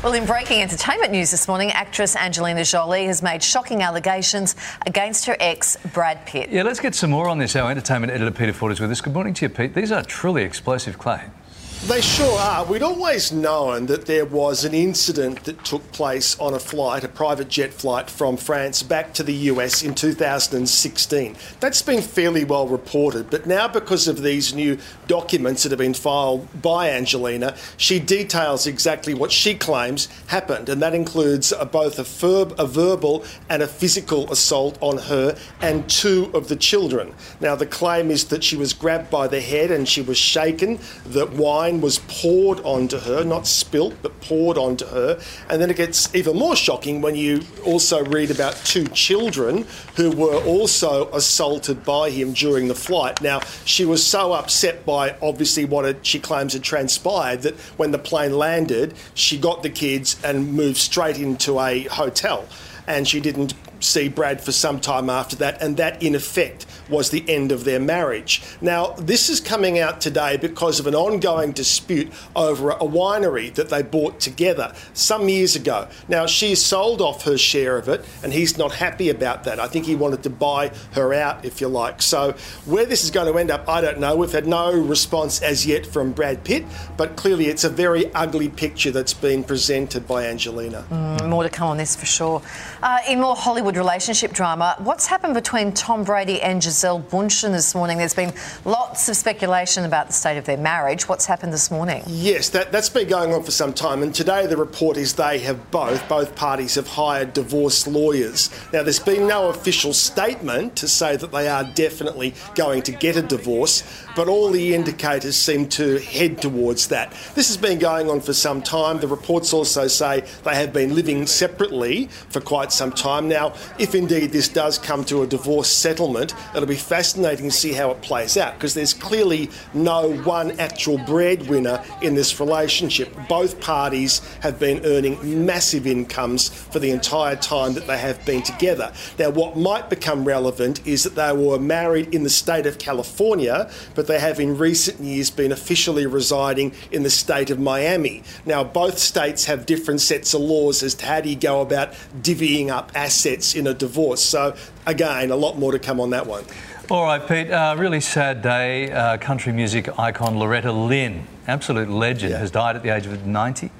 Well, in breaking entertainment news this morning, actress Angelina Jolie has made shocking allegations against her ex, Brad Pitt. Yeah, let's get some more on this. Our entertainment editor, Peter Ford, is with us. Good morning to you, Pete. These are truly explosive claims. They sure are. We'd always known that there was an incident that took place on a flight, a private jet flight from France back to the US in 2016. That's been fairly well reported, but now because of these new documents that have been filed by Angelina, she details exactly what she claims happened, and that includes both a, verb, a verbal and a physical assault on her and two of the children. Now, the claim is that she was grabbed by the head and she was shaken, that wine wine was poured onto her, not spilt, but poured onto her. And then it gets even more shocking when you also read about two children who were also assaulted by him during the flight. Now, she was so upset by obviously what it, she claims had transpired that when the plane landed, she got the kids and moved straight into a hotel. And she didn't see Brad for some time after that, and that in effect was the end of their marriage. Now, this is coming out today because of an ongoing dispute over a winery that they bought together some years ago. Now, she sold off her share of it, and he's not happy about that. I think he wanted to buy her out, if you like. So, where this is going to end up, I don't know. We've had no response as yet from Brad Pitt, but clearly it's a very ugly picture that's been presented by Angelina. Mm, more to come on this for sure. Uh, in more Hollywood relationship drama, what's happened between Tom Brady and? Gisele Bündchen this morning. There's been lots of speculation about the state of their marriage. What's happened this morning? Yes, that, that's been going on for some time. And today the report is they have both, both parties have hired divorce lawyers. Now, there's been no official statement to say that they are definitely going to get a divorce, but all the indicators seem to head towards that. This has been going on for some time. The reports also say they have been living separately for quite some time. Now, if indeed this does come to a divorce settlement, it'll be fascinating to see how it plays out because there's clearly no one actual breadwinner in this relationship. Both parties have been earning massive incomes for the entire time that they have been together. Now, what might become relevant is that they were married in the state of California, but they have in recent years been officially residing in the state of Miami. Now, both states have different sets of laws as to how do you go about divvying up assets in a divorce. So, again, a lot more to come on that one. All right, Pete. Uh, really sad day. Uh, country music icon Loretta Lynn, absolute legend, yeah. has died at the age of 90.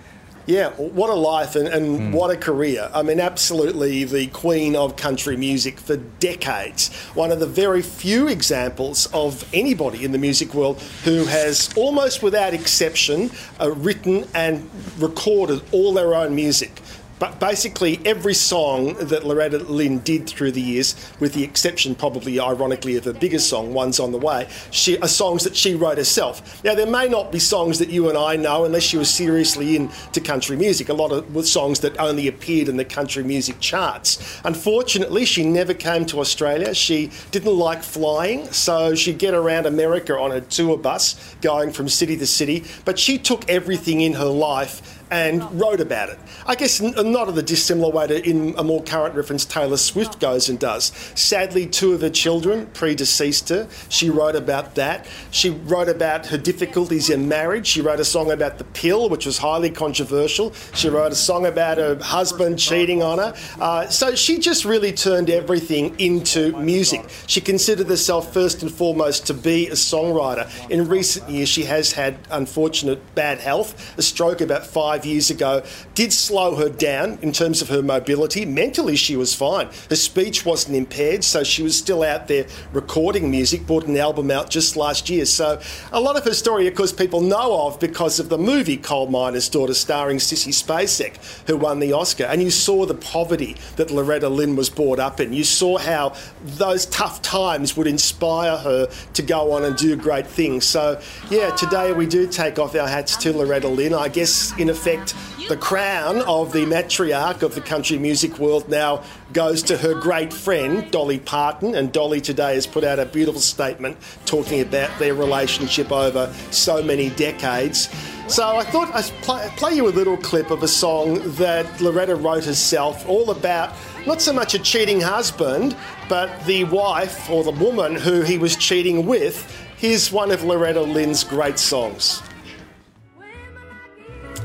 Yeah, what a life and, and mm. what a career. I mean, absolutely the queen of country music for decades. One of the very few examples of anybody in the music world who has, almost without exception, uh, written and recorded all their own music. But basically, every song that Loretta Lynn did through the years, with the exception, probably ironically, of her biggest song, One's on the Way, she, are songs that she wrote herself. Now, there may not be songs that you and I know unless you were seriously into country music. A lot of songs that only appeared in the country music charts. Unfortunately, she never came to Australia. She didn't like flying, so she'd get around America on a tour bus going from city to city. But she took everything in her life and wrote about it. I guess not in the dissimilar way to in a more current reference Taylor Swift goes and does. Sadly, two of her children predeceased her. She wrote about that. She wrote about her difficulties in marriage. She wrote a song about the pill, which was highly controversial. She wrote a song about her husband cheating on her. Uh, so she just really turned everything into music. She considered herself first and foremost to be a songwriter. In recent years, she has had unfortunate bad health, a stroke about five five years ago did slow her down in terms of her mobility. Mentally, she was fine. Her speech wasn't impaired, so she was still out there recording music, brought an album out just last year. So a lot of her story, of course, people know of because of the movie Coal Miner's Daughter, starring Sissy Spacek, who won the Oscar. And you saw the poverty that Loretta Lynn was brought up in. You saw how those tough times would inspire her to go on and do great things. So, yeah, today we do take off our hats to Loretta Lynn. I guess, in effect, effect, the crown of the matriarch of the country music world now goes to her great friend, Dolly Parton. And Dolly today has put out a beautiful statement talking about their relationship over so many decades. So I thought I'd play, play you a little clip of a song that Loretta wrote herself, all about not so much a cheating husband, but the wife or the woman who he was cheating with. Here's one of Loretta Lynn's great songs.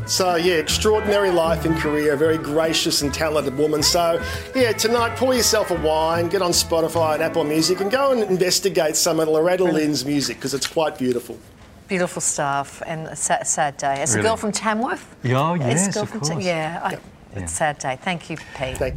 So, yeah, extraordinary life in career, very gracious and talented woman. So, yeah, tonight, pour yourself a wine, get on Spotify and Apple Music, and go and investigate some of Loretta Lynn's music because it's quite beautiful. Beautiful stuff and a sad, sad day. As Really? a girl from Tamworth? Oh, As a yes, girl of from Tam- course. yeah, I, Yeah. it's a sad day. Thank you, Pete. Thank